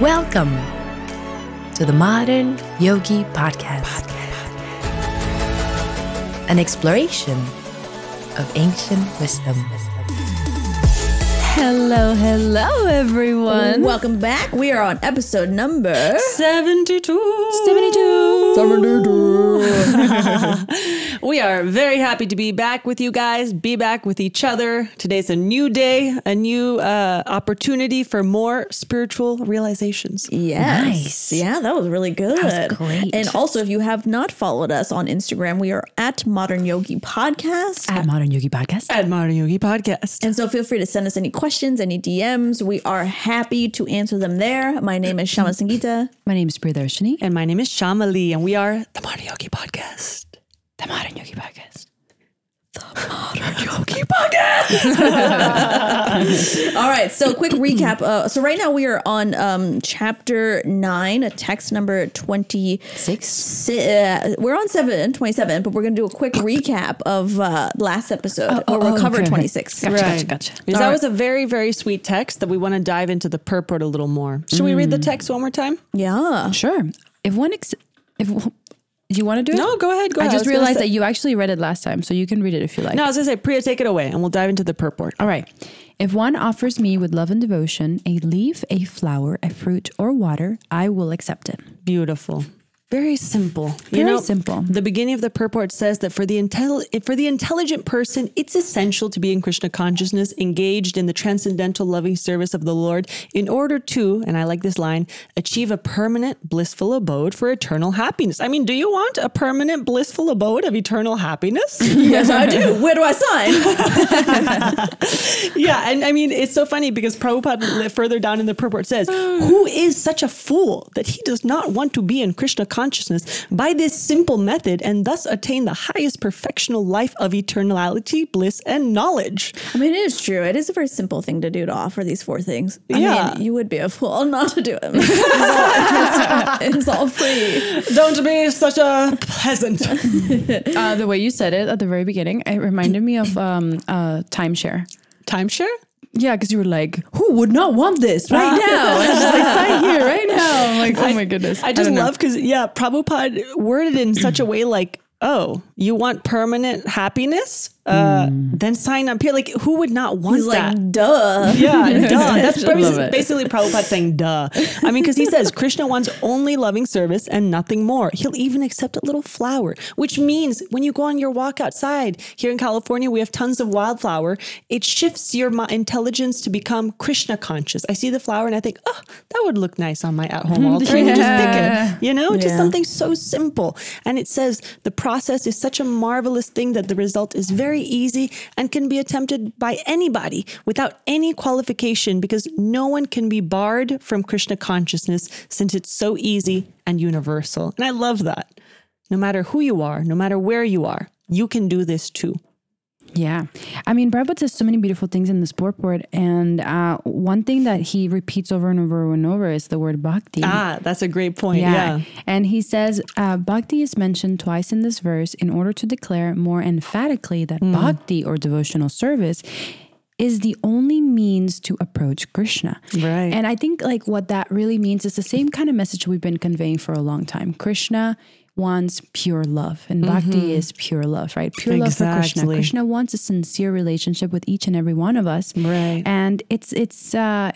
Welcome to the Modern Yogi Podcast, an exploration of ancient wisdom. Hello, hello, everyone. Welcome back. We are on episode number 72. 72. we are very happy to be back with you guys, be back with each other. Today's a new day, a new uh, opportunity for more spiritual realizations. Yes. Nice. Yeah, that was really good. That was great. And also, if you have not followed us on Instagram, we are at Modern Yogi Podcast. At Modern Yogi Podcast. At Modern Yogi Podcast. And so feel free to send us any questions, any DMs. We are happy to answer them there. My name is Shama Sangita. My name is Priyadarshini. And my name is Shamali, and we are the Modern Yogi Podcast. The Modern Yogi Podcast. The Modern Yogi Podcast. All right. So, quick recap. Uh, so, right now we are on um, chapter nine, a text number 26. Six. Uh, we're on seven, 27, but we're going to do a quick recap of uh, last episode. oh, or we'll oh, cover okay, okay. 26. Gotcha, gotcha, gotcha. Because that was a very, very sweet text that we want to dive into the purport a little more. Should we read the text one more time? Yeah. Sure. If one, ex- if do you want to do it? No, go ahead. Go I ahead. just gonna realized that you actually read it last time, so you can read it if you like. No, I was gonna say, Priya, take it away, and we'll dive into the purport. All right. If one offers me with love and devotion a leaf, a flower, a fruit, or water, I will accept it. Beautiful. Very simple. Very simple. The beginning of the purport says that for the intel- for the intelligent person, it's essential to be in Krishna consciousness, engaged in the transcendental loving service of the Lord, in order to, and I like this line, achieve a permanent blissful abode for eternal happiness. I mean, do you want a permanent blissful abode of eternal happiness? Yes, I do. Where do I sign? yeah, and I mean, it's so funny because Prabhupada further down in the purport says, Who is such a fool that he does not want to be in Krishna consciousness by this simple method and thus attain the highest perfectional life of eternality, bliss, and knowledge? I mean, it is true. It is a very simple thing to do to offer these four things. I Yeah. mean, you would be a fool not to do it. It's all, it's all free. Don't be such a peasant. Uh, the way you said it at the very beginning, it reminded me of um, uh, timeshare. Timeshare? Yeah, because you were like, "Who would not want this right now?" And just like, "Sign here right now." I'm like, "Oh my goodness!" I just don't love because, yeah, Prabhupada worded in such a way like, Oh, you want permanent happiness? Uh, Then sign up here. Like, who would not want He's that? like, duh. Yeah, duh. That's Love basically, Prabhupada saying duh. I mean, because he says Krishna wants only loving service and nothing more. He'll even accept a little flower, which means when you go on your walk outside here in California, we have tons of wildflower. It shifts your intelligence to become Krishna conscious. I see the flower and I think, oh, that would look nice on my at home altar. And you just pick it, you know, just something so simple. And it says the process is such a marvelous thing that the result is very easy and can be attempted by anybody without any qualification because no one can be barred from Krishna consciousness since it's so easy and universal. And I love that. No matter who you are, no matter where you are, you can do this too. Yeah. I mean, Prabhupada says so many beautiful things in the sport Board and uh, one thing that he repeats over and over and over is the word bhakti. Ah, that's a great point. Yeah. And he says uh, bhakti is mentioned twice in this verse in order to declare more emphatically that bhakti or devotional service is the only means to approach Krishna. Right. And I think like what that really means is the same kind of message we've been conveying for a long time. Krishna wants pure love and bhakti mm-hmm. is pure love, right? Pure love for Krishna. Krishna wants a sincere relationship with each and every one of us. Right. And it's it's uh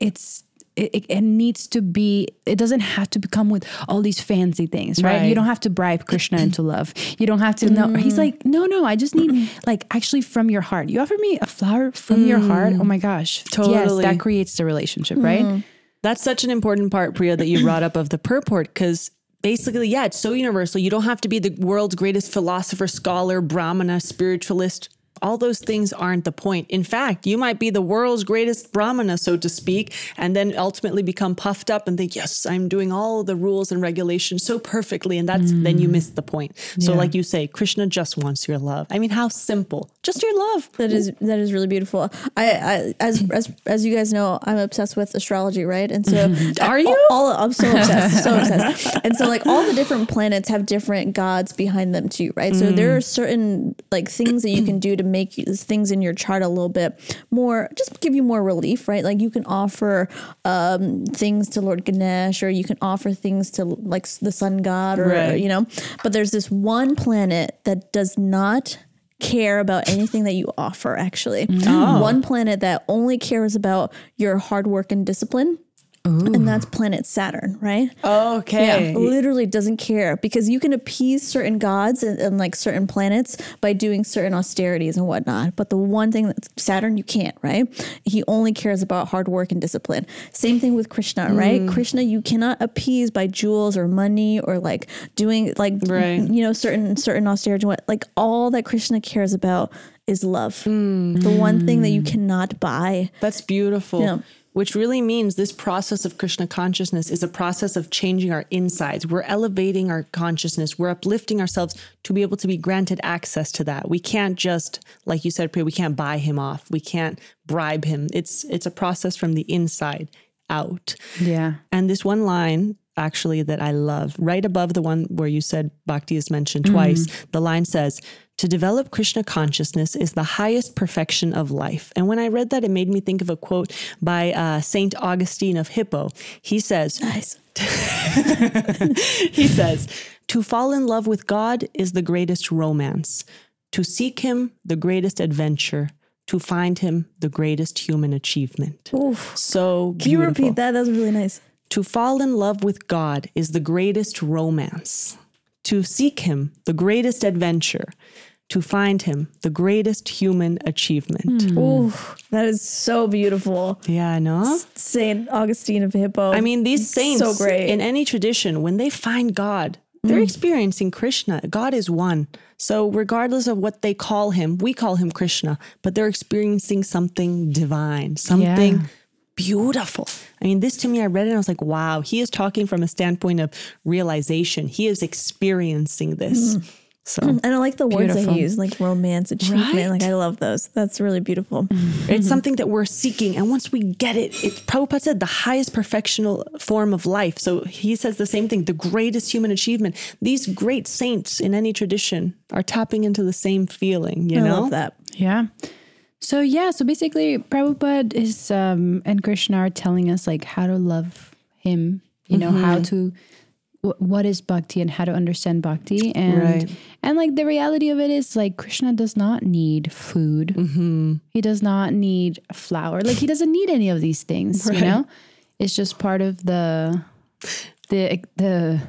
it's it, it- needs to be it doesn't have to become with all these fancy things right, Right. you don't have to bribe krishna into love. You don't have to no mm. he's like no no i just need like actually from your heart. You offer me a flower from your heart? Oh mm. my gosh. Yes Totally. that creates the relationship right? Mm-hmm. That's such an important part, Priya, that you brought up of the purport, because basically, yeah, it's so universal. You don't have to be the world's greatest philosopher, scholar, brahmana, spiritualist. All those things aren't the point. In fact, you might be the world's greatest brahmana, so to speak, and then ultimately become puffed up and think, yes, I'm doing all the rules and regulations so perfectly. And that's then you mm. miss the point. So, like you say, Krishna just wants your love. I mean, how simple. Just your love. That is that is really beautiful. I, I as as as you guys know, I'm obsessed with astrology, right? And so Are you? All, I'm so obsessed, so obsessed. And so like all the different planets have different gods behind them too, right? So there mm. are certain like things that you can do to make things in your chart a little bit more, just give you more relief, right? Like you can offer um, things to Lord Ganesh, or you can offer things to like the sun god, or Right. you know. But there's this one planet that does not care about anything that you offer. Actually, one planet that only cares about your hard work and discipline. And that's planet Saturn, right? Okay. Yeah, literally doesn't care because you can appease certain gods and, and like certain planets by doing certain austerities and whatnot. But the one thing that Saturn, you can't, right? He only cares about hard work and discipline. Same thing with Krishna, right? Mm. Krishna, you cannot appease by jewels or money or like doing like Right. you know certain certain austerity. Like all that Krishna cares about is love. Mm. The one thing that you mm. cannot buy. That's beautiful. Yeah. Which really means this process of Krishna consciousness is a process of changing our insides. We're elevating our consciousness. We're uplifting ourselves to be able to be granted access to that. We can't just, like you said, Priya, we can't buy him off. We can't bribe him. It's it's a process from the inside out. Yeah. And this one line actually that I love, right above the one where you said bhakti is mentioned mm-hmm. twice, the line says, to develop Krishna consciousness is the highest perfection of life. And when I read that, it made me think of a quote by uh, Saint Augustine of Hippo. He says, Nice. he says, to fall in love with God is the greatest romance. To seek him, the greatest adventure. To find him, the greatest human achievement. Oof. So Can you repeat that? That was really nice. To fall in love with God is the greatest romance. To seek Him, the greatest adventure. To find Him, the greatest human achievement. Hmm. Ooh, that is so beautiful. Yeah, I know. Saint Augustine of Hippo. I mean, these saints so great. in any tradition, when they find God, they're hmm. experiencing Krishna. God is one. So, regardless of what they call him, we call him Krishna, but they're experiencing something divine, something Yeah. Beautiful. I mean, this to me, I read it and I was like, wow, he is talking from a standpoint of realization. He is experiencing this. Mm. So, mm, and I like the words that he used, like romance, achievement. Right? Like I love those. That's really beautiful. It's mm-hmm. something that we're seeking. And once we get it, it's Prabhupada said the highest perfectional form of life. So he says the same thing, the greatest human achievement. These great saints in any tradition are tapping into the same feeling, you I know? love that. Yeah. So yeah, so basically Prabhupada is um and Krishna are telling us like how to love him, you know, how to wh- what is bhakti and how to understand bhakti and Right. and like the reality of it is like Krishna does not need food. He does not need flour. Like he doesn't need any of these things, you know? It's just part of the the the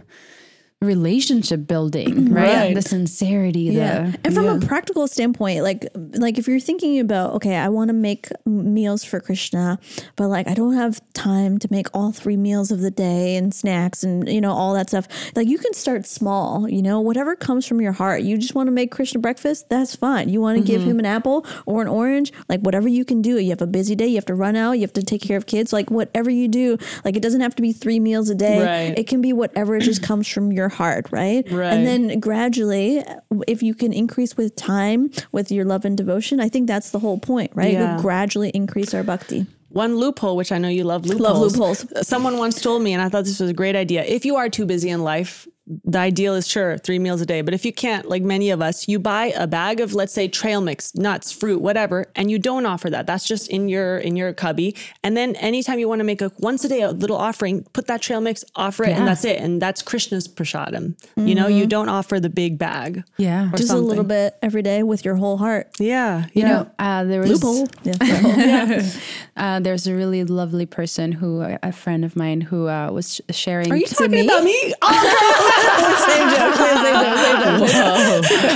relationship building, mm-hmm. right? Right. The sincerity, Yeah. the And from a practical standpoint, like like if you're thinking about, okay, I want to make meals for Krishna, but like I don't have time to make all three meals of the day and snacks and you know all that stuff. Like you can start small, you know, whatever comes from your heart. You just want to make Krishna breakfast, that's fine. You want to give mm-hmm. him an apple or an orange, like whatever you can do. You have a busy day, you have to run out, you have to take care of kids, like whatever you do. Like it doesn't have to be 3 meals a day. Right. It can be whatever just comes from your heart, right? Right. And then gradually, if you can increase with time with your love and devotion, I think that's the whole point, right? Yeah. Gradually increase our bhakti. One loophole, which I know you love loopholes. Love loopholes. Someone once told me, and I thought this was a great idea. If you are too busy in life, the ideal is sure three meals a day. But if you can't, like many of us, you buy a bag of let's say trail mix, nuts, fruit, whatever, and you don't offer that. That's just in your in your cubby. And then anytime you want to make a once a day a little offering, put that trail mix, offer it, and that's it. And that's Krishna's prasadam. You know, you don't offer the big bag. yeah. or Just a little bit every day with your whole heart. Yeah, You yeah. know, uh, there was Loophole. Yeah. uh, there's a really lovely person who a friend of mine who uh, was sharing. Are you to talking me. about me? Oh, same joke. Same joke. Same joke.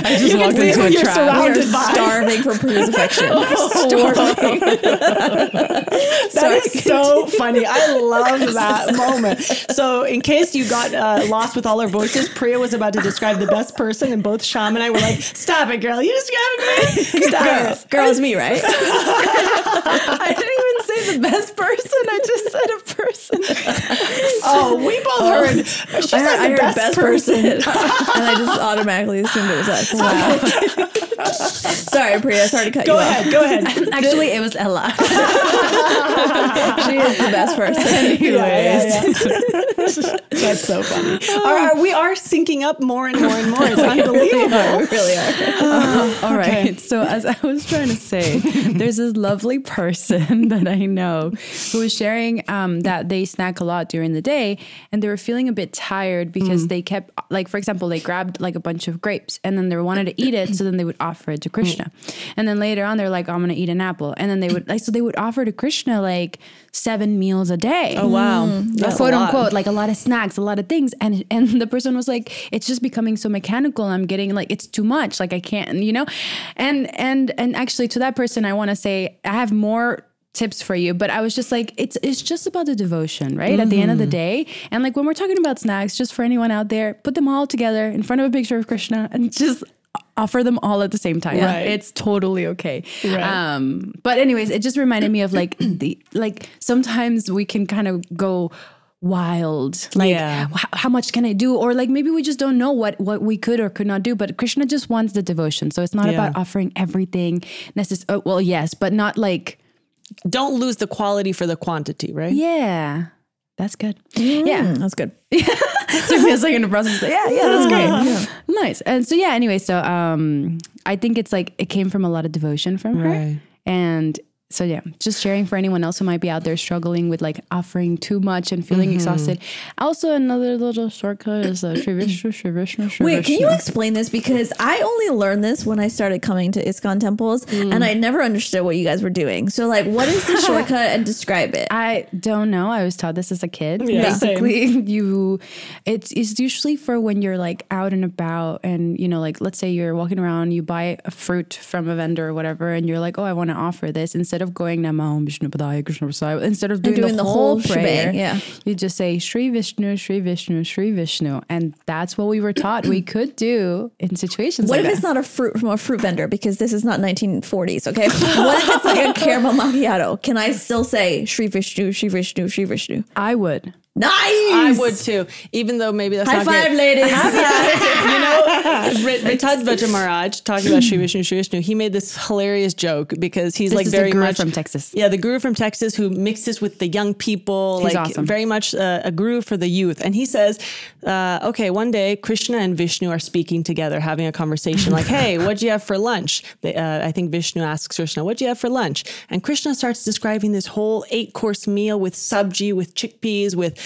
I just walked see into who a you're trap. surrounded We are by. starving for Priya's affection. That is so funny. I love that moment. So, in case you got uh, lost with all our voices, Priya was about to describe the best person, and both Sham and I were like, "Stop it, girl! You described me. Stop Girl, it." girl, it's me, right? The best person. I just said a person. Oh, we both oh. heard. She I heard, the I heard best, best, person. and I just automatically assumed it was us. Wow. Sorry, Priya. Sorry to cut you. Go you ahead. Go ahead. Actually, it was Ella. She is the best person. Anyways, That's so funny. Are- we are syncing up more and more and more. It's unbelievable. We really are. Uh, All right. right. So as I was trying to say, there's this lovely person that I know who was sharing um, that they snack a lot during the day, and they were feeling a bit tired because Mm. they kept, like, for example, they grabbed like a bunch of grapes, and then they wanted to eat it, so then they would offer it to Krishna, and then later on they're like, I'm gonna eat an apple, and then they would like, so they would offer to Krishna like seven meals a day. Oh wow, That's quote lot. unquote, like a lot of snacks, a lot of things, and and the person was like, it's just becoming so mechanical. I'm getting like it's too much. Like I can't, you know, and and and actually to that person, I want to say I have more tips for you but i was just like it's it's just about the devotion right at the end of the day and like when we're talking about snacks just for anyone out there put them all together in front of a picture of krishna and just offer them all at the same time Right. it's totally okay Right. um but anyways it just reminded me of like the like sometimes we can kind of go wild like Yeah. h- how much can i do or like maybe we just don't know what what we could or could not do but krishna just wants the devotion so it's not Yeah. about offering everything necess- oh, well yes but not like Don't lose the quality for the quantity, right? yeah that's good yeah Mm, that's good. took me a second to process. Yeah, yeah, that's great. Nice. And so yeah, anyway, so um I think it's like it came from a lot of devotion from her. Right. And so yeah, just sharing for anyone else who might be out there struggling with like offering too much and feeling exhausted. Also another little shortcut is uh, Shri Vishnu, Shrivishna. Wait, can you explain this? Because I only learned this when I started coming to ISKCON temples, and I never understood what you guys were doing. So, like, what is the shortcut and describe it? I don't know. I was taught this as a kid. Yeah, Basically, you it's it's usually for when you're like out and about and you know, like let's say you're walking around, you buy a fruit from a vendor or whatever, and you're like, Oh, I want to offer this. Instead of going Namo Vishnu Padaya Krishna Prasad, instead of doing, doing the, the whole, whole prayer, shebang, yeah. you just say Sri Vishnu, Sri Vishnu, Sri Vishnu. And that's what we were taught we could do in situations What like if that. it's not a fruit from a fruit vendor? Because this is not 1940s, okay? what if it's like a caramel macchiato? Can I still say Sri Vishnu, Sri Vishnu, Sri Vishnu? I would. Nice. I would too, even though maybe that's not. High not five, great. ladies. you know, Rit- Ritadhvaja Maharaj talking about Shri Vishnu, Shri Vishnu. He made this hilarious joke because he's This like very guru much from Texas. Yeah, the guru from Texas who mixes with the young people, He's like awesome. very much uh, a guru for the youth. And he says, uh, okay, one day Krishna and Vishnu are speaking together, having a conversation. Like, hey, what'd you have for lunch? They, uh, I think Vishnu asks Krishna, what'd you have for lunch? And Krishna starts describing this whole eight course meal with sabji, with chickpeas, with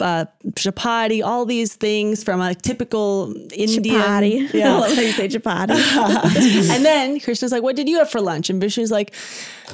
uh, chapati, all these things from a typical Indian. Chapati. I Yeah. love how you say chapati. and then Krishna's like, "What did you have for lunch?" And Vishnu's like,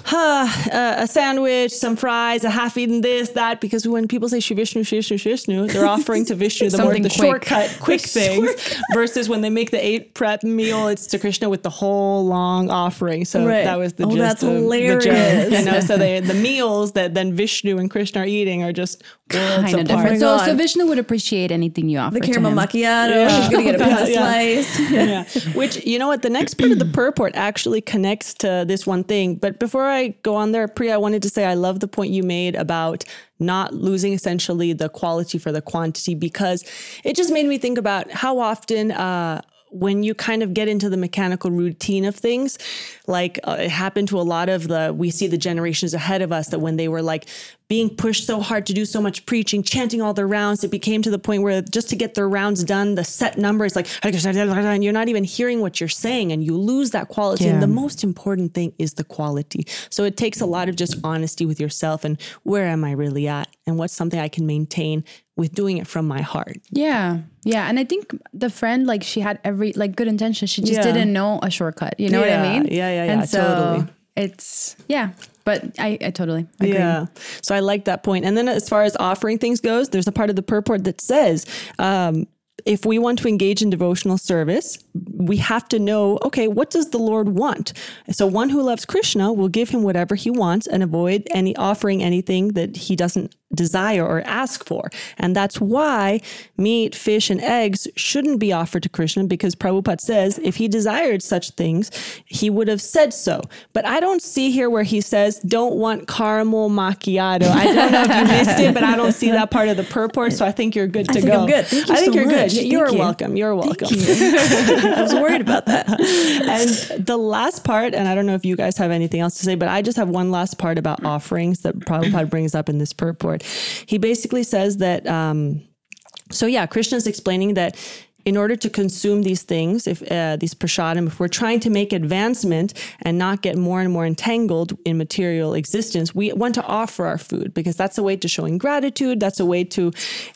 huh, uh, "A sandwich, some fries, a half-eaten this, that." Because when people say Shri Vishnu, Shri Vishnu, Shri Vishnu, they're offering to Vishnu the more the quick. shortcut, quick things. Versus when they make the eight prep meal, it's to Krishna with the whole long offering. So Right. that was the Oh, that's of the hilarious. joke. You know, so they, the meals that then Vishnu and Krishna are eating are just worlds Kind of apart. Different. so, God. so Vishnu would appreciate anything you offer. The caramel him. macchiato. She's gonna get a Yeah, pizza yeah. slice. yeah. Which, you know what, the next part of the purport actually connects to this one thing. But before I go on there, Priya, I wanted to say I love the point you made about not losing essentially the quality for the quantity because it just made me think about how often, uh, when you kind of get into the mechanical routine of things, like uh, it happened to a lot of the, we see the generations ahead of us that when they were like being pushed so hard to do so much preaching, chanting all their rounds, it became to the point where just to get their rounds done, the set number is like, and you're not even hearing what you're saying and you lose that quality. And the most important thing is the quality. So it takes a lot of just honesty with yourself and where am I really at and what's something I can maintain with doing it from my heart. Yeah. Yeah. And I think the friend, like, she had every, like, good intention. She just Yeah. didn't know a shortcut. You know what I mean? Yeah, yeah, yeah, And so totally. It's, yeah. But I, I totally agree. Yeah. So I like that point. And then as far as offering things goes, there's a part of the purport that says, um, if we want to engage in devotional service, we have to know, okay, what does the Lord want? So one who loves Krishna will give him whatever he wants and avoid any offering anything that he doesn't desire or ask for. And that's why meat, fish, and eggs shouldn't be offered to Krishna because Prabhupada says if he desired such things, he would have said so. But I don't see here where he says, don't want caramel macchiato. I don't know if you missed it, but I don't see that part of the purport. So I think you're good to think go. I'm good. Thank you I think so you're much. good. You're you. welcome. You're welcome. I was worried about that. and the last part, and I don't know if you guys have anything else to say, but I just have one last part about offerings that Prabhupada brings up in this purport. He basically says that, um, so yeah, Krishna's explaining that in order to consume these things, if uh, these prashadam, if we're trying to make advancement and not get more and more entangled in material existence, we want to offer our food because that's a way to showing gratitude. That's a way to,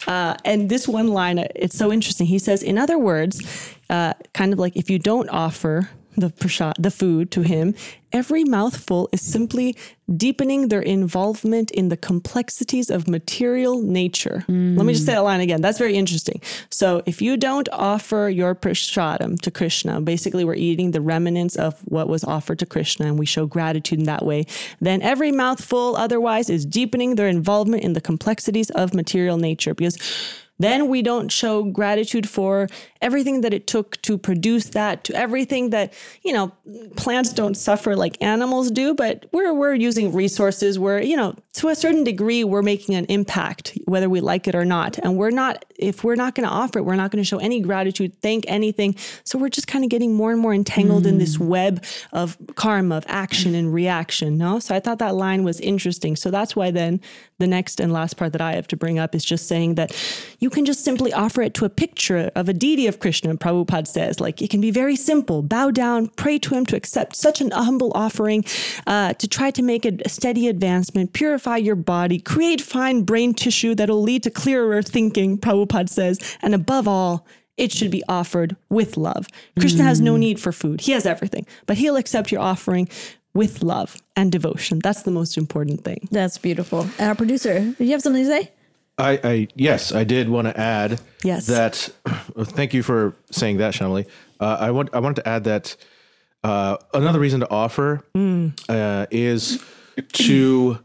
uh, and this one line, uh, it's so interesting. He says, in other words, uh, kind of like if you don't offer the prashad, the food to him, every mouthful is simply deepening their involvement in the complexities of material nature. Let me just say that line again. That's very interesting. So if you don't offer your prashadam to Krishna, basically we're eating the remnants of what was offered to Krishna and we show gratitude in that way, then every mouthful otherwise is deepening their involvement in the complexities of material nature because then we don't show gratitude for everything that it took to produce that, to everything that, you know, plants don't suffer like animals do, but we're we're using resources where, you know, to a certain degree we're making an impact, whether we like it or not. And we're not if we're not going to offer it, we're not going to show any gratitude, thank anything. So we're just kind of getting more and more entangled in this mm. web of karma, of action and reaction. No? So I thought that line was interesting. So that's why then the next and last part that I have to bring up is just saying that you can just simply offer it to a picture of a deity of Krishna. Prabhupada says, like, it can be very simple. Bow down, pray to him to accept such an humble offering, uh, to try to make a steady advancement, purify your body, create fine brain tissue that'll lead to clearer thinking, Prabhupada says. And above all, it should be offered with love. Krishna has no need for food. He has everything, but he'll accept your offering with love and devotion. That's the most important thing. That's beautiful. And our producer, did you have something to say? I, I yes, I did want to add Yes. that. Thank you for saying that, Shamli. Uh, I want I wanted to add that uh, another reason to offer uh, is to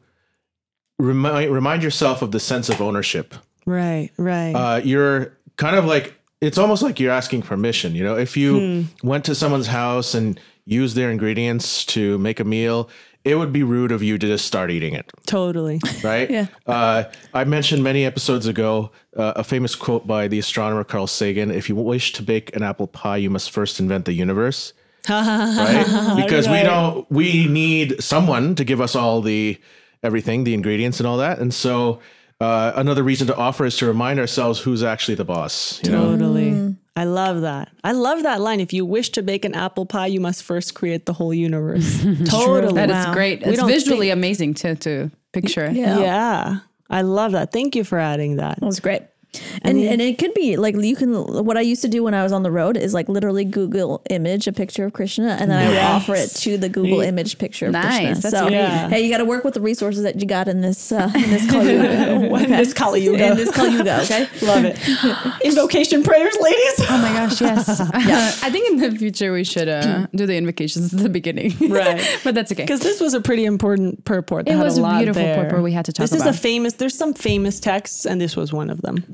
remind remind yourself of the sense of ownership. Right, right. Uh, you're kind of like it's almost like you're asking permission. You know, if you went to someone's house and used their ingredients to make a meal, it would be rude of you to just start eating it totally. right? Yeah. Uh, I mentioned many episodes ago uh, a famous quote by the astronomer Carl Sagan: "If you wish to bake an apple pie, you must first invent the universe." right? Because we don't, we need someone to give us all the everything, the ingredients, and all that, and so. Uh, another reason to offer is to remind ourselves who's actually the boss. You know, Totally. I love that. I love that line. If you wish to bake an apple pie, you must first create the whole universe. totally. That is Wow. great. We It's don't visually amazing to to picture. Yeah. Yeah. I love that. Thank you for adding that. That was great. And, and it could be like you can what I used to do when I was on the road is like literally Google image a picture of Krishna and then I would offer it to the Google image picture of Nice, Krishna. that's so great. Yeah. hey, you got to work with the resources that you got in this uh, in this Kali Yuga. In this Kali Yuga. In this Kali Yuga, okay? Love it. Invocation prayers, ladies. Oh my gosh, yes. yeah. I think in the future we should uh, do the invocations at the beginning. Right. but that's okay. Because this was a pretty important purport. that It had was a lot beautiful there. purport we had to talk This is a famous, there's some famous texts, and this was one of them.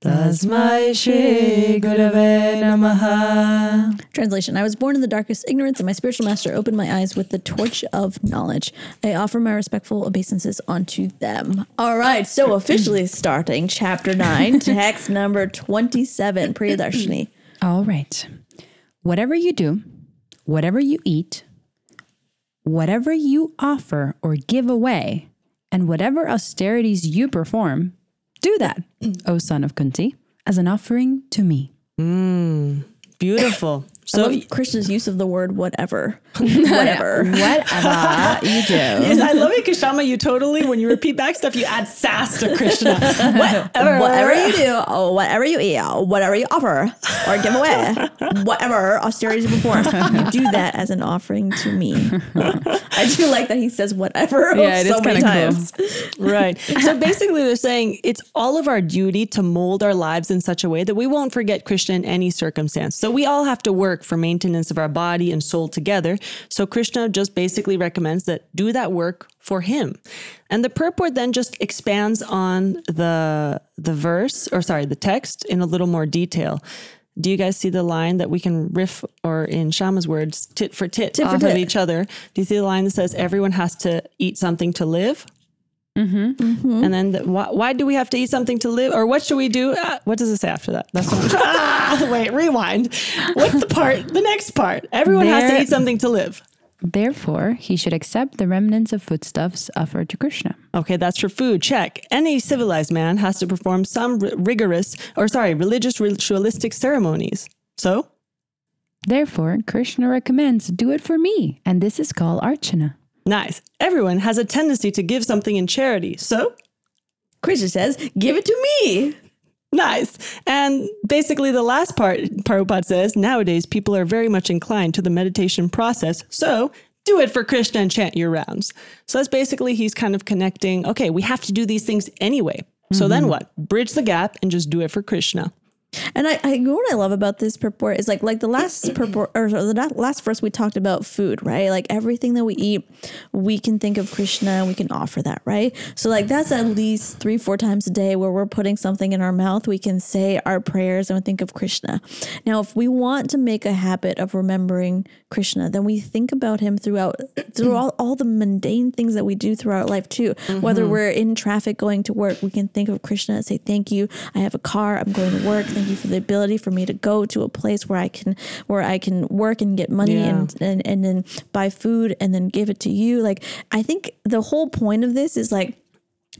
Tasmai Shri Gurave Namaha Translation I was born in the darkest ignorance, and my spiritual master opened my eyes with the torch of knowledge. I offer my respectful obeisances unto them. All right, so officially starting chapter 9, text number 27, Priyadarshini. All right. Whatever you do, whatever you eat, whatever you offer or give away, and whatever austerities you perform, do that, O son of Kunti, as an offering to me. Mm, beautiful. I So love Krishna's use of the word whatever. whatever. Whatever you do. Yes, I love it, Kishama. You totally, when you repeat back stuff, you add sass to Krishna. Whatever. Whatever you do, whatever you eat, whatever you offer or give away, whatever austerities you perform, you do that as an offering to me. I do like that he says whatever Yeah, so is many kinda cool. times. Right. So basically, they're saying it's all of our duty to mold our lives in such a way that we won't forget Krishna in any circumstance. So we all have to work for maintenance of our body and soul together. So Krishna just basically recommends that do that work for him. And the purport then just expands on the the verse or sorry, the text in a little more detail. Do you guys see the line that we can riff, or in Shama's words, tit for tit, Tit for off of each other? Do you see the line that says everyone has to eat something to live? And then the, why, why do we have to eat something to live? Or what should we do? Uh, what does it say after that? That's not, ah, wait, rewind. What's the part? The next part. Everyone has to eat something to live. Therefore, he should accept the remnants of foodstuffs offered to Krishna. Okay, that's for food. Check. Any civilized man has to perform some ri- rigorous, or sorry, religious ritualistic ceremonies. So, Therefore, Krishna recommends do it for me, and this is called archana. Nice. Everyone has a tendency to give something in charity. So, Krishna says, "Give it to me." Nice. And basically, the last part, Prabhupada says, nowadays people are very much inclined to the meditation process. So do it for Krishna and chant your rounds. So that's basically, he's kind of connecting, okay, we have to do these things anyway. So then mm-hmm. what? Bridge the gap and just do it for Krishna. And I, I you know what I love about this purport is like like the last purport or the la- last verse we talked about food, right? Like everything that we eat, we can think of Krishna and we can offer that, right? So like that's at least three four times a day where we're putting something in our mouth. We can say our prayers and think of Krishna. Now, if we want to make a habit of remembering Krishna, then we think about him throughout through all, all the mundane things that we do throughout life too. Whether mm-hmm. we're in traffic going to work, we can think of Krishna and say, Thank you. I have a car, I'm going to work. Thank you for the ability for me to go to a place where I can where I can work and get money Yeah. and, and and then buy food and then give it to you. Like I think the whole point of this is like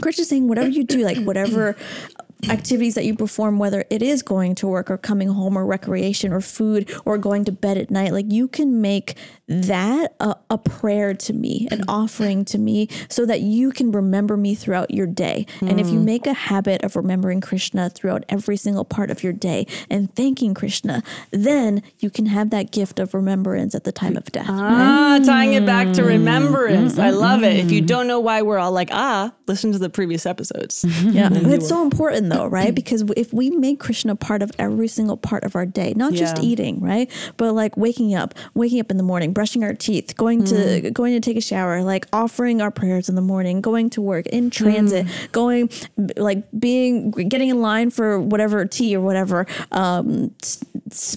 Chris is saying whatever you do, like whatever activities that you perform, whether it is going to work or coming home or recreation or food or going to bed at night, like you can make that a, a prayer to me, an mm. offering to me, so that you can remember me throughout your day. And if you mm. make a habit of remembering Krishna throughout every single part of your day and thanking Krishna, then you can have that gift of remembrance at the time of death. Ah, tying it back to remembrance. I mm-hmm. love it. If you mm-hmm. don't know why we're all like, ah, listen to the previous episodes. Mm-hmm. Yeah, but it's so important though, right? Because if we make Krishna part of every single part of our day, not just eating, right, but like waking up, waking up in the morning, brushing our teeth, going to going to take a shower, like offering our prayers in the morning, going to work, in transit, going like being getting in line for whatever tea or whatever, um,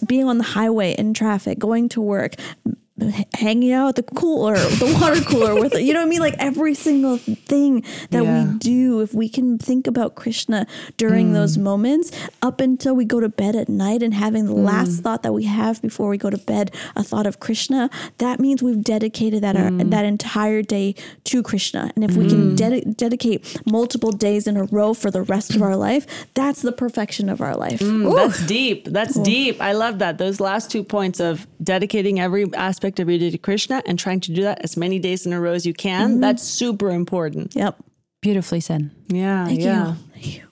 being on the highway in traffic, going to work. Hanging out at the cooler, the water cooler with it. You know what I mean? Like every single thing that Yeah. we do, if we can think about Krishna during hmm. those moments up until we go to bed at night and having the last hmm. thought that we have before we go to bed, a thought of Krishna, that means we've dedicated that our, that entire day to Krishna. And if we can dedi- dedicate multiple days in a row for the rest of our life, that's the perfection of our life. That's deep. That's deep. I love that. Those last two points of dedicating every aspect of your day to Krishna and trying to do that as many days in a row as you can. Mm-hmm. That's super important. Yep. Beautifully said. Yeah. Thank yeah. you. Thank you.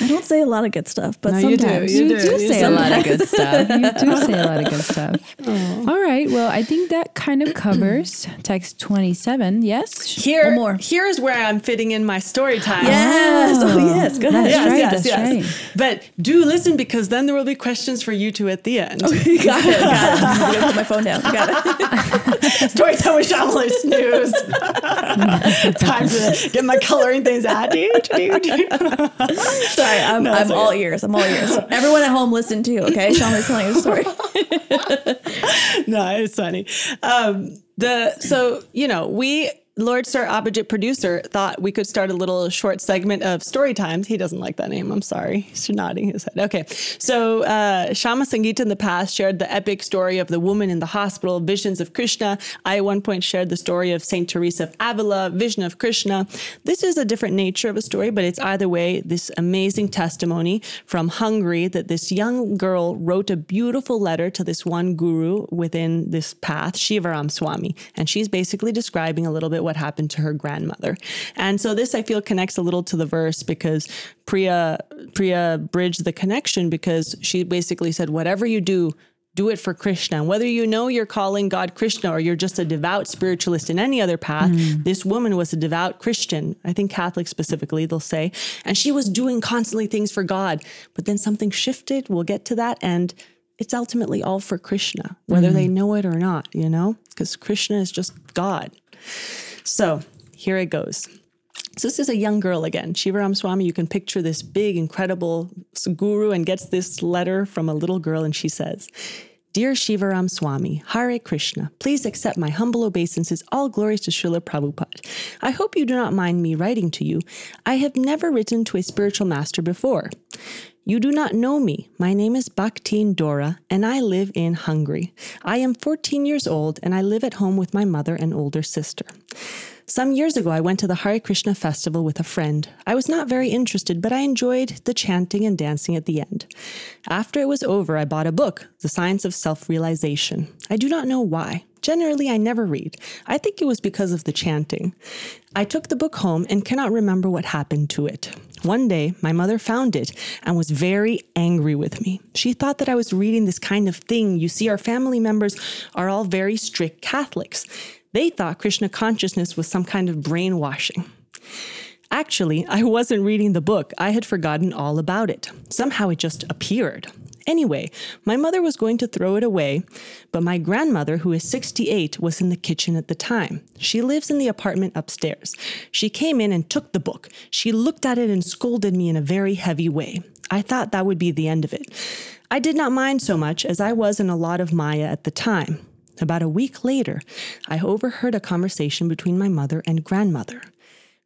I don't say a lot of good stuff, but No, you do. sometimes You You do. do You say a lot of good stuff. You do say a lot of good stuff. All right. Well, I think that kind of covers text 27. Yes? Here, One more. here's where I'm fitting in my story time. Yes. Ah, oh, yes. Go ahead. That's Yes, right, yes, that's yes. But do listen because then there will be questions for you two at the end. got it. Got it. I'm gonna put my phone down. Got it. Story time with Shyamalan snooze. Time to get my coloring things out. Do, do, do. Sorry, I'm, I'm it's all ears. I'm all ears. Everyone at home, listen too. Okay, Sean is telling you a story. no, it's funny. Um, the so you know we Lord Star Opposite producer thought we could start a little short segment of story times. He doesn't like that name. I'm sorry. He's nodding his head. Okay, so uh, Shama Sangita in the past shared the epic story of the woman in the hospital, visions of Krishna. I at one point shared the story of Saint Teresa of Avila, vision of Krishna. This is a different nature of a story, but it's either way this amazing testimony from Hungary that this young girl wrote a beautiful letter to this one guru within this path, Shivaram Swami. And she's basically describing a little bit what happened to her grandmother. And so this I feel connects a little to the verse because Priya Priya bridged the connection because she basically said, whatever you do, do it for Krishna. And Whether you know you're calling God Krishna or you're just a devout spiritualist in any other path, mm. this woman was a devout Christian. I think Catholic specifically, they'll say. And she was doing constantly things for God. But then something shifted. We'll get to that. And it's ultimately all for Krishna, whether they mm. know it or not, you know? Because Krishna is just God. So here it goes. So this is a young girl again. Shivaram Swami, you can picture this big, incredible guru and gets this letter from a little girl and she says, Dear Shivaram Swami, Hare Krishna, please accept my humble obeisances, all glories to Srila Prabhupada. I hope you do not mind me writing to you. I have never written to a spiritual master before. You do not know me. My name is Bhaktin Dora, and I live in Hungary. I am 14 years old, and I live at home with my mother and older sister. Some years ago, I went to the Hare Krishna festival with a friend. I was not very interested, but I enjoyed the chanting and dancing at the end. After it was over, I bought a book, The Science of Self Realization. I do not know why. Generally, I never read. I think it was because of the chanting. I took the book home and cannot remember what happened to it. One day, my mother found it and was very angry with me. She thought that I was reading this kind of thing. You see, our family members are all very strict Catholics. They thought Krishna consciousness was some kind of brainwashing. Actually, I wasn't reading the book. I had forgotten all about it. Somehow it just appeared. Anyway, my mother was going to throw it away, but my grandmother, who is 68, was in the kitchen at the time. She lives in the apartment upstairs. She came in and took the book. She looked at it and scolded me in a very heavy way. I thought that would be the end of it. I did not mind so much as I was in a lot of Maya at the time. About a week later, I overheard a conversation between my mother and grandmother.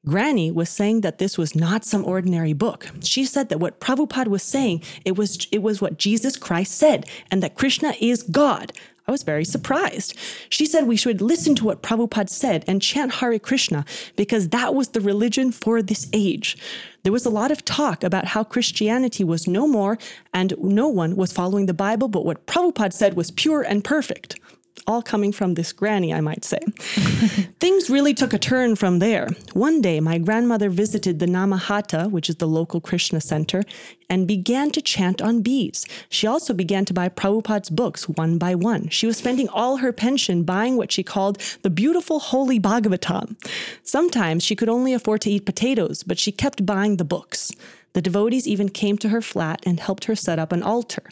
Granny was saying that this was not some ordinary book. She said that what Prabhupada was saying, it was, it was what Jesus Christ said, and that Krishna is God. I was very surprised. She said we should listen to what Prabhupada said and chant Hare Krishna because that was the religion for this age. There was a lot of talk about how Christianity was no more and no one was following the Bible, but what Prabhupada said was pure and perfect all coming from this granny, I might say. Things really took a turn from there. One day, my grandmother visited the Namahata, which is the local Krishna center, and began to chant on beads. She also began to buy Prabhupada's books one by one. She was spending all her pension buying what she called the beautiful holy Bhagavatam. Sometimes she could only afford to eat potatoes, but she kept buying the books. The devotees even came to her flat and helped her set up an altar.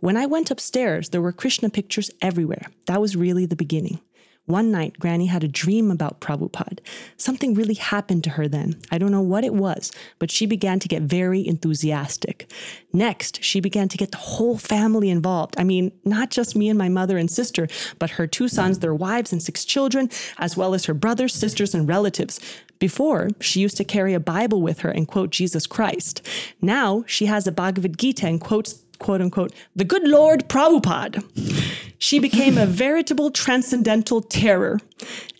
When I went upstairs, there were Krishna pictures everywhere. That was really the beginning. One night, Granny had a dream about Prabhupada. Something really happened to her then. I don't know what it was, but she began to get very enthusiastic. Next, she began to get the whole family involved. I mean, not just me and my mother and sister, but her two sons, their wives, and six children, as well as her brothers, sisters, and relatives. Before, she used to carry a Bible with her and quote Jesus Christ. Now, she has a Bhagavad Gita and quotes quote unquote, the good Lord Prabhupada. She became a veritable transcendental terror.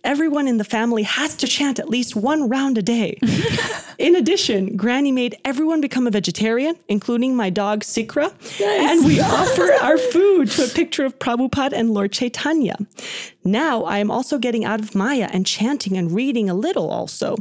Everyone in the family has to chant at least one round a day. in addition, Granny made everyone become a vegetarian, including my dog Sikra. Nice. And we offer our food to a picture of Prabhupada and Lord Chaitanya. Now I am also getting out of Maya and chanting and reading a little also.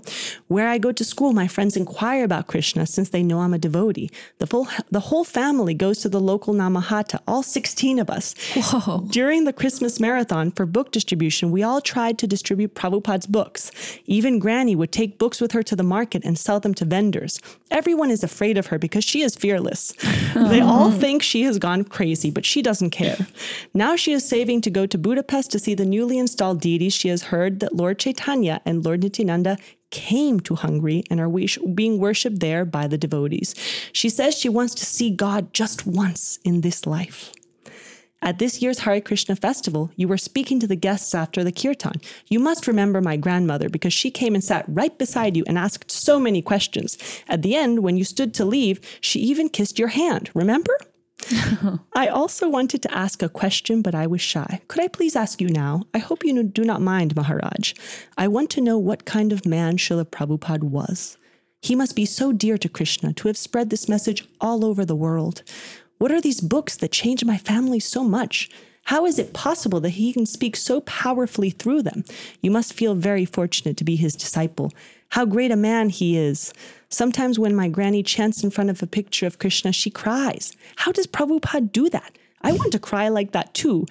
Where I go to school, my friends inquire about Krishna since they know I'm a devotee. The, full, the whole family goes to the local Namahata, all 16 of us. Whoa. During the Christmas marathon for book distribution, we all tried to distribute Prabhupada's books. Even Granny would take books with her to the market and sell them to vendors. Everyone is afraid of her because she is fearless. they all mm-hmm. think she has gone crazy, but she doesn't care. Now she is saving to go to Budapest to see the newly installed deities, she has heard that Lord Chaitanya and Lord Nityananda came to Hungary and are being worshipped there by the devotees. She says she wants to see God just once in this life. At this year's Hare Krishna festival, you were speaking to the guests after the kirtan. You must remember my grandmother because she came and sat right beside you and asked so many questions. At the end, when you stood to leave, she even kissed your hand. Remember? I also wanted to ask a question, but I was shy. Could I please ask you now? I hope you do not mind, Maharaj. I want to know what kind of man Srila Prabhupada was. He must be so dear to Krishna to have spread this message all over the world. What are these books that change my family so much? How is it possible that he can speak so powerfully through them? You must feel very fortunate to be his disciple. How great a man he is. Sometimes when my granny chants in front of a picture of Krishna, she cries. How does Prabhupada do that? I want to cry like that too.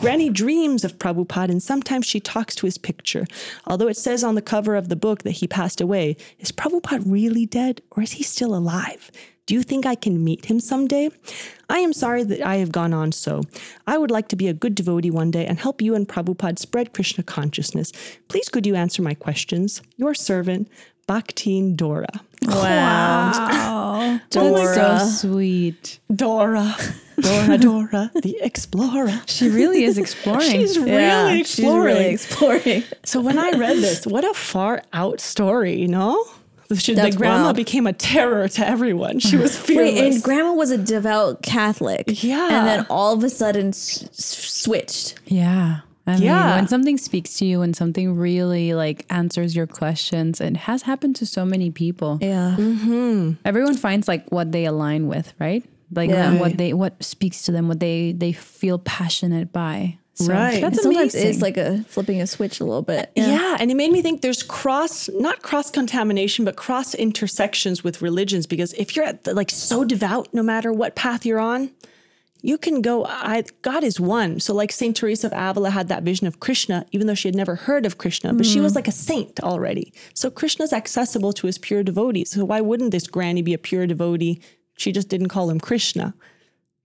Granny dreams of Prabhupada and sometimes she talks to his picture. Although it says on the cover of the book that he passed away, is Prabhupada really dead or is he still alive? Do you think I can meet him someday? I am sorry that I have gone on so. I would like to be a good devotee one day and help you and Prabhupada spread Krishna consciousness. Please could you answer my questions? Your servant, Bhaktin Dora. Wow. That's so sweet. Dora, Dora, Dora, the explorer. She really is exploring. She's really Yeah, exploring. She's really exploring. so when I read this, what a far out story, you know? She, the grandma wild. became a terror to everyone. She was fearless. Wait, and grandma was a devout Catholic. Yeah. And then all of a sudden s- s- switched. yeah. I mean, Yeah. when something speaks to you, when something really like answers your questions, it has happened to so many people. Yeah. Mm-hmm. Everyone finds like what they align with, right? Like Yeah. what they what speaks to them, what they they feel passionate by. So Right. That's Sometimes amazing. it's like a flipping a switch a little bit. Uh, yeah. and it made me think there's cross, not cross contamination, but cross intersections with religions. Because if you're at the, like so devout, no matter what path you're on, you can go. I, God is one. So like Saint Teresa of Avila had that vision of Krishna, even though she had never heard of Krishna, but she was mm. like a saint already. So Krishna's accessible to his pure devotees. So why wouldn't this granny be a pure devotee? She just didn't call him Krishna.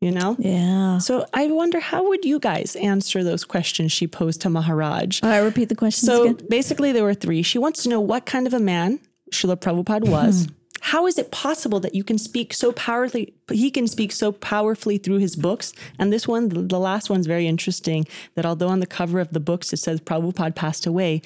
You know? Yeah. So I wonder how would you guys answer those questions she posed to Maharaj? All right, repeat the questions So again. basically, there were three. She wants to know what kind of a man Srila Prabhupada was. Hmm. How is it possible that you can speak so powerfully? He can speak so powerfully through his books. And this one, the, the last one's very interesting. That although on the cover of the books it says Prabhupada passed away,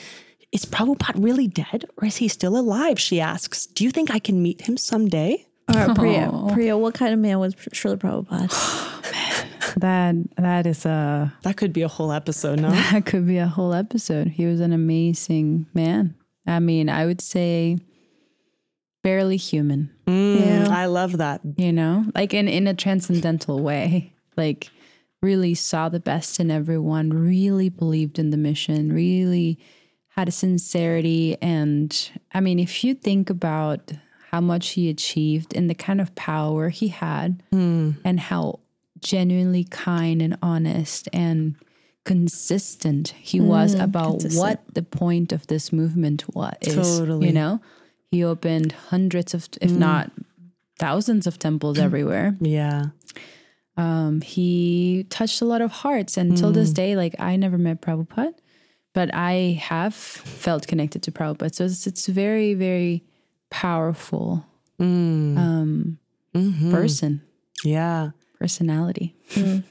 is Prabhupada really dead or is he still alive? She asks. Do you think I can meet him someday? All right, Priya. Oh. Priya, what kind of man was Srila Prabhupada? that that is a That could be a whole episode, no? that could be a whole episode. He was an amazing man. I mean, I would say barely human. Mm, yeah. I love that. you know like in in a transcendental way like really saw the best in everyone really believed in the mission really had a sincerity and i mean if you think about how much he achieved and the kind of power he had hmm. and how genuinely kind and honest and consistent he hmm, was about what the point of this movement was Totally. you know? He opened hundreds of if hmm. not thousands of temples everywhere. Yeah. um, he touched a lot of hearts and till this day like i never met prabhupada but i have felt connected to prabhupada. So it's, it's very very powerful um, person Yeah. personality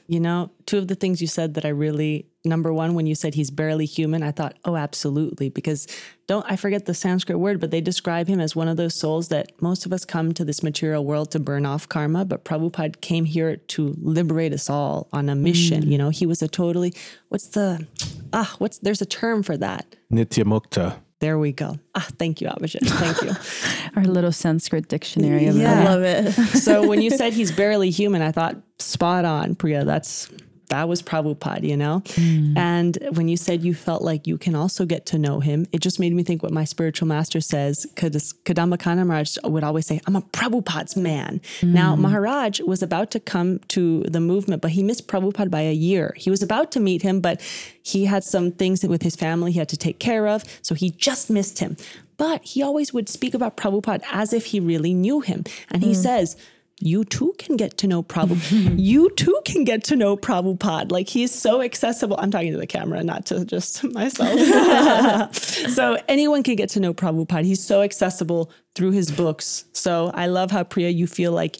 You know, two of the things you said that I really number one, when you said he's barely human, I thought, oh, absolutely. Because don't I forget the Sanskrit word, but they describe him as one of those souls that most of us come to this material world to burn off karma, but Prabhupada came here to liberate us all on a mission. You know, he was a totally what's the ah, what's there's a term for that. Nitya Mukta. There we go. Ah, thank you, Abhijit. Thank you. our little sanskrit dictionary of Yeah. I love it. so when you said he's barely human, I thought spot on, Priya. That's that was Prabhupada, you know? Hmm. And when you said you felt like you can also get to know him, it just made me think what my spiritual master says. Kad- Kadamba Kanana Maharaj would always say, I'm a Prabhupada's man. Now, hmm. Maharaj was about to come to the movement, but he missed Prabhupada by a year. He was about to meet him, but he had some things with his family he had to take care of. So he just missed him. But he always would speak about Prabhupada as if he really knew him. And he hmm. says, you too can get to know Prabhupada. you too can get to know Prabhupada. Like he's so accessible. I'm talking to the camera, not to just myself. so anyone can get to know Prabhupada. He's so accessible through his books. So I love how Priya, you feel like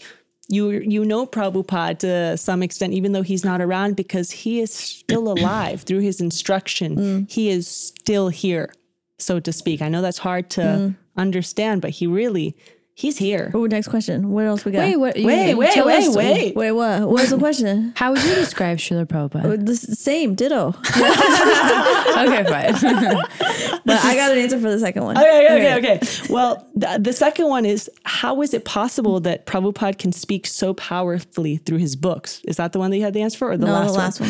you you know Prabhupada to some extent, even though he's not around, because he is still alive through his instruction. Mm. He is still here, so to speak. I know that's hard to mm. understand, but he really he's here. Oh, next question. What else we got? wait what you- Wait, wait, tell wait, wait. Wait, what? What was the question? how would you describe Srila Prabhupada? the same, ditto. okay fine But I got an answer for the second one. Okay, okay, okay. Well, the, the second one is how is it possible that Prabhupada can speak so powerfully through his books? Is that the one that you had the answer for, or the No, last the last one.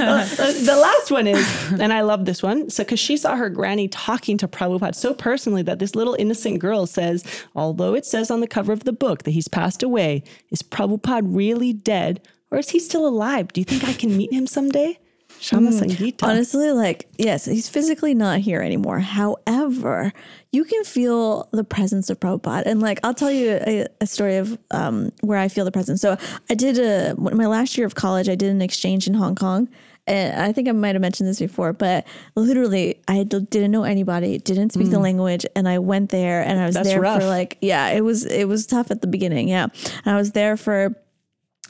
Uh, the last one is, and I love this one. So, because she saw her granny talking to Prabhupada so personally that this little innocent girl says, although it says on the cover of the book that he's passed away, is Prabhupada really dead or is he still alive? Do you think I can meet him someday? Shama Sangita. Honestly, like, yes, he's physically not here anymore. However, you can feel the presence of Prabhupada. And like, I'll tell you a, a story of um, where I feel the presence. So I did a, my last year of college, I did an exchange in Hong Kong. I think I might have mentioned this before, but literally, I didn't know anybody, didn't speak the language, and I went there, and I was That's there rough. for like, yeah, it was it was tough at the beginning, yeah, and I was there for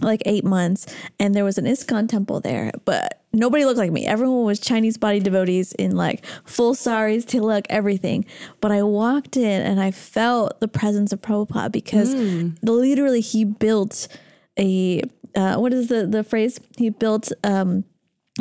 like eight months, and there was an ISKCON temple there, but nobody looked like me. Everyone was Chinese body devotees in like full saris, tilak, everything. But I walked in and I felt the presence of Prabhupada because literally he built a uh, what is the the phrase? He built um,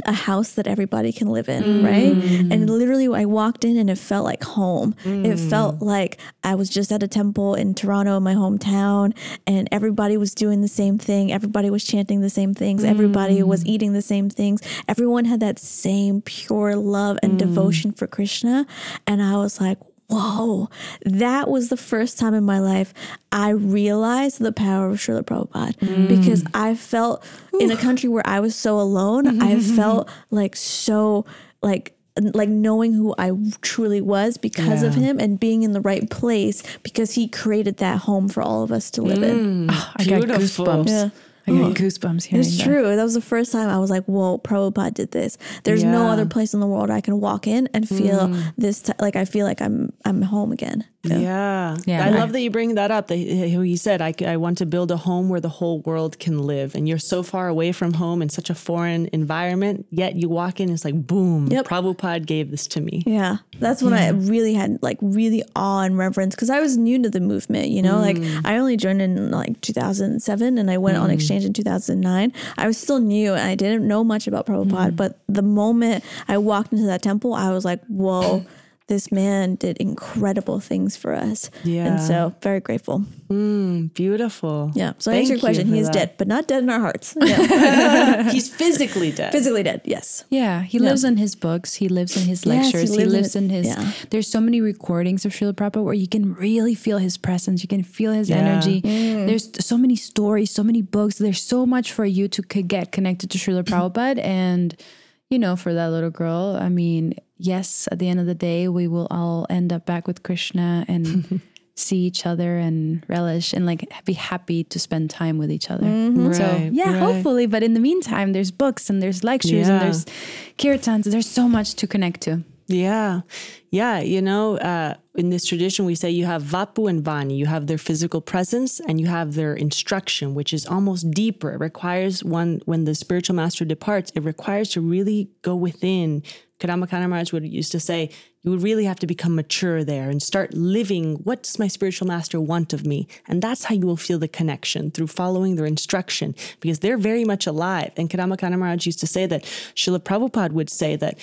a house that everybody can live in, right? Mm. And literally, I walked in and it felt like home. It mm. felt like I was just at a temple in Toronto, my hometown, and everybody was doing the same thing. Everybody was chanting the same things. Everybody mm. was eating the same things. Everyone had that same pure love and devotion for Krishna. And I was like, Whoa, that was the first time in my life I realized the power of Srila Prabhupada mm. because I felt in a country where I was so alone, mm-hmm, I mm-hmm. felt like so like like knowing who I truly was because of him and being in the right place because he created that home for all of us to live in. Mm. Ah, I got goosebumps. Yeah. I got goosebumps hearing It's that. true. That was the first time I was like, "Whoa, Prabhupada did this." There's no Yeah. other place in the world I can walk in and feel mm. this. T- like I feel like I'm I'm home again. Yeah. Yeah. I love that you bring that up. That eh, who he said, I, I want to build a home where the whole world can live. And you're so far away from home in such a foreign environment, yet you walk in, it's like, boom, Yep. Prabhupada gave this to me. Yeah, that's when I really had like really awe and reverence because I was new to the movement. You know, like mm. I only joined in like 2007 and I went on mm. exchange in 2009. I was still new and I didn't know much about Prabhupada, mm. but the moment I walked into that temple, I was like, whoa. This man did incredible things for us. Yeah. And so very grateful. Mm, beautiful. Yeah. So Thank answer your question. for He is that. dead, but not dead in our hearts. Yeah. He's physically dead. Physically dead. Yes. Yeah, he lives in his books. He lives in his Yes, he lectures. he, lives in lives it. in his. Yeah. There's so many recordings of Srila Prabhupada where you can really feel his presence. You can feel his Yeah. energy. Mm. There's so many stories, so many books. There's so much for you to get connected to Srila Prabhupada. And, you know, for that little girl, I mean, yes, at the end of the day, we will all end up back with Krishna and see each other and relish and like be happy to spend time with each other. So, Right, yeah, right. hopefully. But in the meantime, there's books and there's lectures and there's kirtans. There's so much to connect to. Yeah. Yeah. You know, uh, in this tradition, we say you have Vapu and Vani. You have their physical presence and you have their instruction, which is almost deeper. It requires one, when the spiritual master departs, it requires to really go within. Kadamba Maharaj would used to say, you would really have to become mature there and start living. What does my spiritual master want of me? And that's how you will feel the connection through following their instruction because they're very much alive. And Kadamba Maharaj used to say that Srila Prabhupada would say that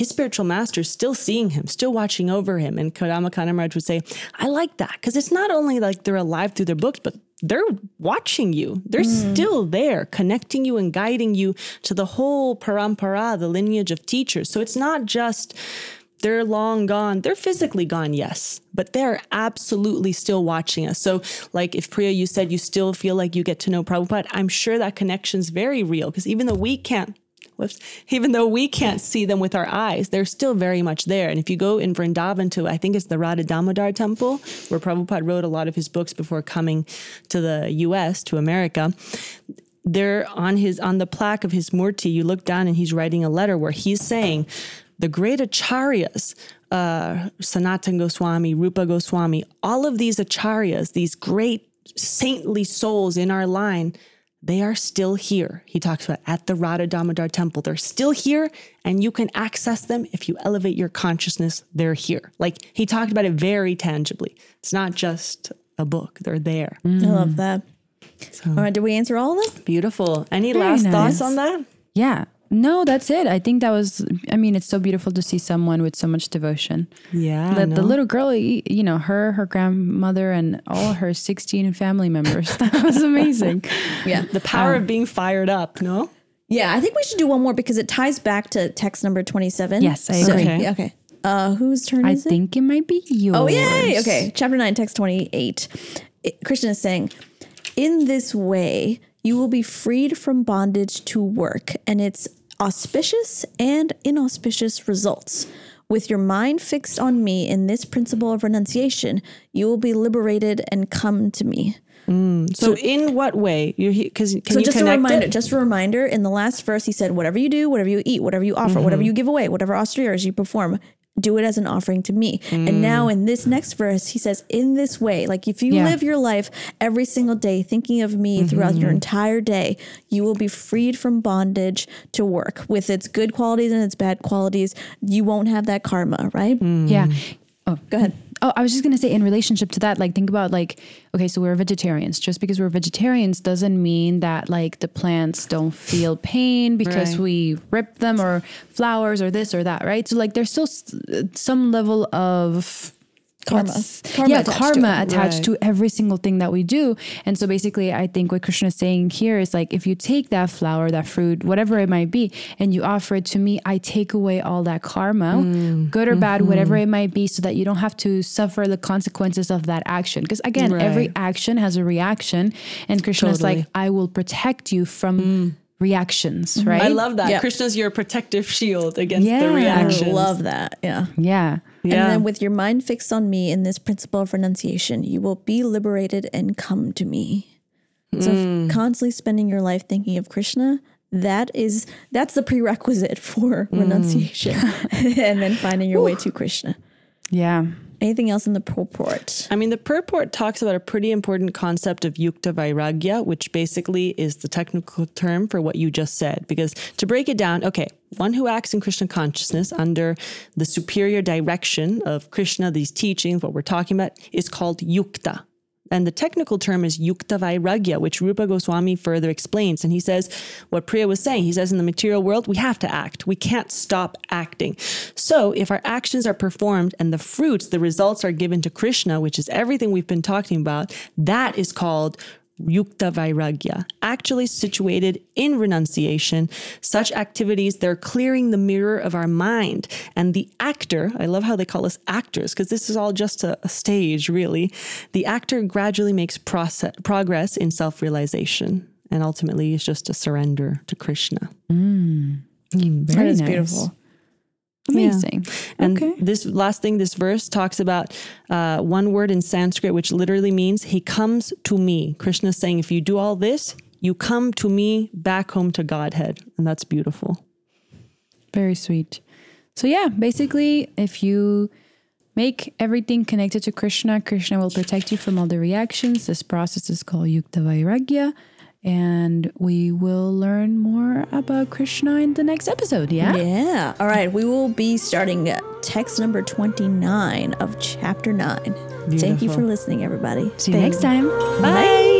his spiritual master is still seeing him, still watching over him. And Kadamba Maharaj would say, I like that because it's not only like they're alive through their books, but they're watching you. They're mm. still there, connecting you and guiding you to the whole parampara, the lineage of teachers. So it's not just they're long gone. They're physically gone, yes, but they're absolutely still watching us. So, like if Priya, you said you still feel like you get to know Prabhupada, I'm sure that connection's very real because even though we can't even though we can't see them with our eyes, they're still very much there. And if you go in Vrindavan to, I think it's the Radha Damodar temple, where Prabhupada wrote a lot of his books before coming to the US, to America, there on his on the plaque of his murti, you look down and he's writing a letter where he's saying the great acharyas, uh, Sanatan Goswami, Rupa Goswami, all of these acharyas, these great saintly souls in our line, they are still here. He talks about at the Radha Damodar temple. They're still here and you can access them if you elevate your consciousness. They're here. Like he talked about it very tangibly. It's not just a book, they're there. I love that. All right, did we answer all of them? Beautiful. Any Very last nice. thoughts on that? Yeah. No, that's it. I think that was, I mean, it's so beautiful to see someone with so much devotion. Yeah. The, the little girl, you know, her, her grandmother, and all her 16 family members. That was amazing. Yeah. the power of being fired up, no? Yeah, I think we should do one more because it ties back to text number 27. Yes, I agree. yeah, okay. Uh, whose turn I is it? I think it might be yours. Oh, yay. Okay. Chapter 9, text 28. It- Krishna is saying, In this way, you will be freed from bondage to work and its auspicious and inauspicious results. With your mind fixed on me in this principle of renunciation, you will be liberated and come to me. Mm. So, in what way? You're because can So you just a reminder, it? just a reminder. In the last verse, he said, "Whatever you do, whatever you eat, whatever you offer, mm-hmm. whatever you give away, whatever austerities you perform, do it as an offering to me." And mm. now in this next verse, he says, "In this way, like if you Yeah. live your life every single day thinking of me throughout your mm-hmm. entire day, you will be freed from bondage to work with its good qualities and its bad qualities. You won't have that karma, right? Mm. Yeah. Mm. Oh, Go ahead. Oh, I was just gonna say in relationship to that, like think about like, okay, so we're vegetarians. Just because we're vegetarians doesn't mean that like the plants don't feel pain because Right. we rip them or flowers or this or that, right? So like there's still s- some level of Karma. Karma yeah, attached to karma it. attached Right. to every single thing that we do. And so basically, I think what Krishna is saying here is like, if you take that flower, that fruit, whatever it might be, and you offer it to me, I take away all that karma, Mm. good or bad, whatever Mm-hmm. it might be, so that you don't have to suffer the consequences of that action. Because again, every action has a reaction, and Krishna is Totally. Mm. like, I will protect you from reactions, right? I love that. Yeah. Krishna's your protective shield against Yeah. the I reactions. I love that. Yeah. yeah. Yeah. And then with your mind fixed on me in this principle of renunciation, you will be liberated and come to me. So Mm. constantly spending your life thinking of Krishna, that is that's the prerequisite for Mm. renunciation. and then finding your way to Krishna. Yeah. Anything else in the purport? I mean, the purport talks about a pretty important concept of yukta vairagya, which basically is the technical term for what you just said. Because to break it down, okay, one who acts in Krishna consciousness under the superior direction of Krishna, these teachings, what we're talking about, is called yukta. And the technical term is yukta vairagya, which Rupa Goswami further explains. And he says what Priya was saying. He says in the material world, we have to act. We can't stop acting. So if our actions are performed and the fruits, the results are given to Krishna, which is everything we've been talking about, that is called Yukta Vairagya, actually situated in renunciation. Such activities, they're clearing the mirror of our mind. And the actor, I love how they call us actors, because this is all just a, a stage, really. The actor gradually makes process, progress in self realization. And ultimately, is just a surrender to Krishna. Very that is nice. beautiful. Amazing. And okay. this last thing, this verse talks about uh, one word in Sanskrit, which literally means he comes to me. Krishna saying, if you do all this, you come to me back home to Godhead. And that's beautiful. Very sweet. So yeah, basically, if you make everything connected to Krishna, Krishna will protect you from all the reactions. This process is called Yukta Vairagya. And we will learn more about Krishna in the next episode. Yeah. Yeah. All right. We will be starting text number 29 of chapter 9. Thank you for listening, everybody. See you next time. Bye.